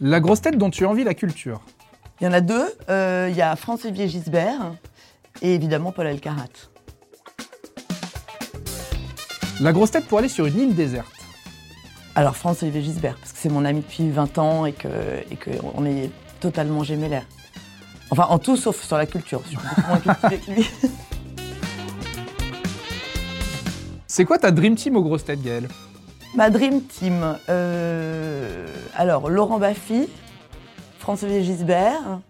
La grosse tête dont tu envies la culture. Il y en a deux. Euh, Il y a François-Olivier Gisbert et évidemment Paul Alcarat. La grosse tête pour aller sur une île déserte. Alors François-Olivier Gisbert, parce que c'est mon ami depuis 20 ans et que et que on est totalement gémellaires. Enfin, en tout sauf sur la culture. Je suis beaucoup moins cultivée que lui. C'est quoi ta dream team aux grosses têtes, Gaël Ma dream team. euh, alors, Laurent Baffy, François-Olivier Gisbert,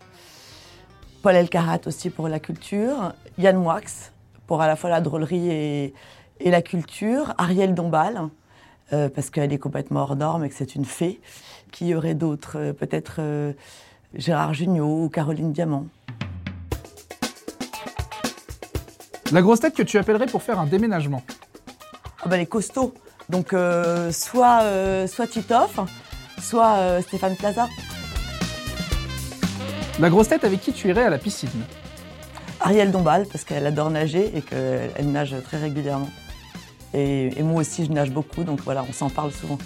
Paul Elkarat aussi pour la culture, Yann Moix pour à la fois la drôlerie et, et la culture, Ariel Dombal, euh, parce qu'elle est complètement hors norme et que c'est une fée. Qui y aurait d'autres Euh, Peut-être euh, Gérard Jugnot ou Caroline Diamant. La grosse tête que tu appellerais pour faire un déménagement? Ah bah les costauds. Donc soit, soit Titoff, soit euh, Stéphane Plaza. La grosse tête avec qui tu irais à la piscine. Ariel Dombal, parce qu'elle adore nager et qu'elle nage très régulièrement. Et, et moi aussi, je nage beaucoup, donc voilà, on s'en parle souvent.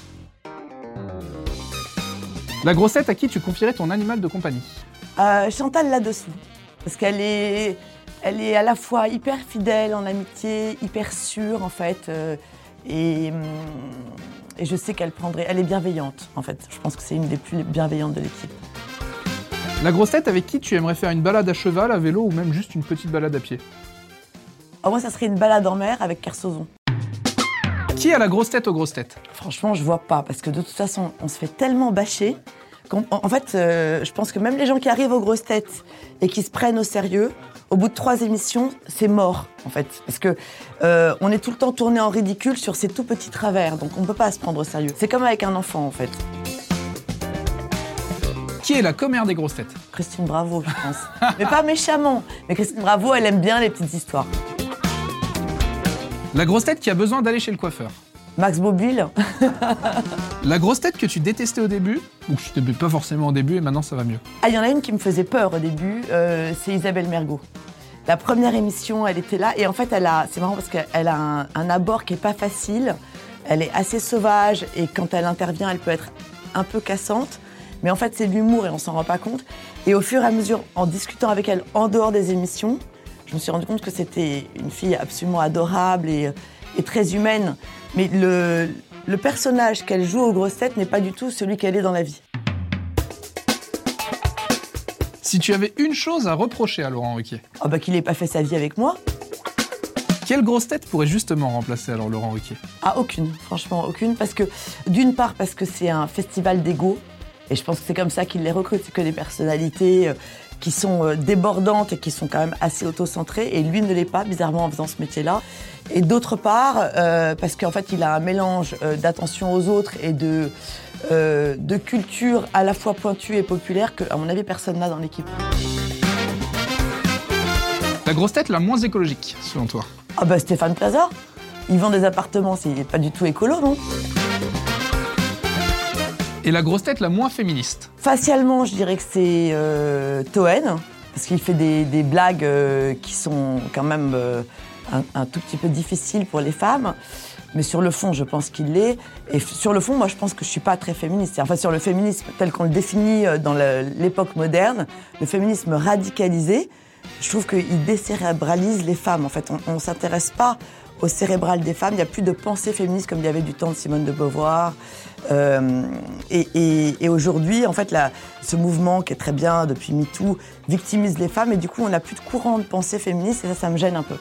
La grosse tête à qui tu confierais ton animal de compagnie. Euh, Chantal là-dessous, parce qu'elle est, elle est à la fois hyper fidèle en amitié, hyper sûre en fait, euh, et, et je sais qu'elle prendrait, elle est bienveillante en fait. Je pense que c'est une des plus bienveillantes de l'équipe. La grosse tête avec qui tu aimerais faire une balade à cheval, à vélo ou même juste une petite balade à pied. Ah, moi, ça serait une balade en mer avec Kersozon. Qui a la grosse tête aux grosses têtes? Franchement, je vois pas, parce que de toute façon, on se fait tellement bâcher. En fait, euh, je pense que même les gens qui arrivent aux grosses têtes et qui se prennent au sérieux, au bout de trois émissions, c'est mort, en fait. Parce que euh, on est tout le temps tourné en ridicule sur ces tout petits travers, donc on peut pas se prendre au sérieux. C'est comme avec un enfant, en fait. Qui est la commère des grosses têtes? Christine Bravo, je pense. mais pas méchamment. Mais Christine Bravo, elle aime bien les petites histoires. La grosse tête qui a besoin d'aller chez le coiffeur. Max Bobule, La grosse tête que tu détestais au début, ou que tu t'aimais pas forcément au début et maintenant ça va mieux. Ah, il y en a une qui me faisait peur au début, euh, c'est Isabelle Mergot. La première émission, elle était là, et en fait, elle a, c'est marrant parce qu'elle a un, un abord qui est pas facile. Elle est assez sauvage, et quand elle intervient, elle peut être un peu cassante. Mais en fait, c'est de l'humour et on s'en rend pas compte. Et au fur et à mesure, en discutant avec elle en dehors des émissions, je me suis rendu compte que c'était une fille absolument adorable et, et très humaine. Mais le, le personnage qu'elle joue aux grosses têtes n'est pas du tout celui qu'elle est dans la vie. Si tu avais une chose à reprocher à Laurent Ruquier, Ah bah qu'il n'ait pas fait sa vie avec moi. quelle grosse tête pourrait justement remplacer alors Laurent Ruquier? Ah, aucune, franchement, aucune. Parce que, d'une part, parce que c'est un festival d'ego. Et je pense que c'est comme ça qu'ils les recrutent. C'est que des personnalités euh, qui sont euh, débordantes et qui sont quand même assez autocentrées. Et lui ne l'est pas, bizarrement, en faisant ce métier-là. Et d'autre part, euh, parce qu'en fait, il a un mélange euh, d'attention aux autres et de, euh, de culture à la fois pointue et populaire que, à mon avis, personne n'a dans l'équipe. La grosse tête la moins écologique, selon toi? Ah bah Stéphane Plaza, il vend des appartements, c'est pas du tout écolo, non? Et la grosse tête la moins féministe Facialement, je dirais que c'est euh, Toen, parce qu'il fait des, blagues euh, qui sont quand même euh, un, un tout petit peu difficiles pour les femmes. Mais sur le fond, je pense qu'il l'est. Et sur le fond, moi, je pense que je suis pas très féministe. Enfin, sur le féminisme tel qu'on le définit euh, dans l'époque moderne, le féminisme radicalisé, je trouve qu'il décérébralise les femmes. En fait, on ne s'intéresse pas au cérébral des femmes. Il n'y a plus de pensée féministe comme il y avait du temps de Simone de Beauvoir. Euh, et aujourd'hui, en fait, ce mouvement qui est très bien depuis MeToo victimise les femmes et du coup, on n'a plus de courant de pensée féministe et ça, ça me gêne un peu.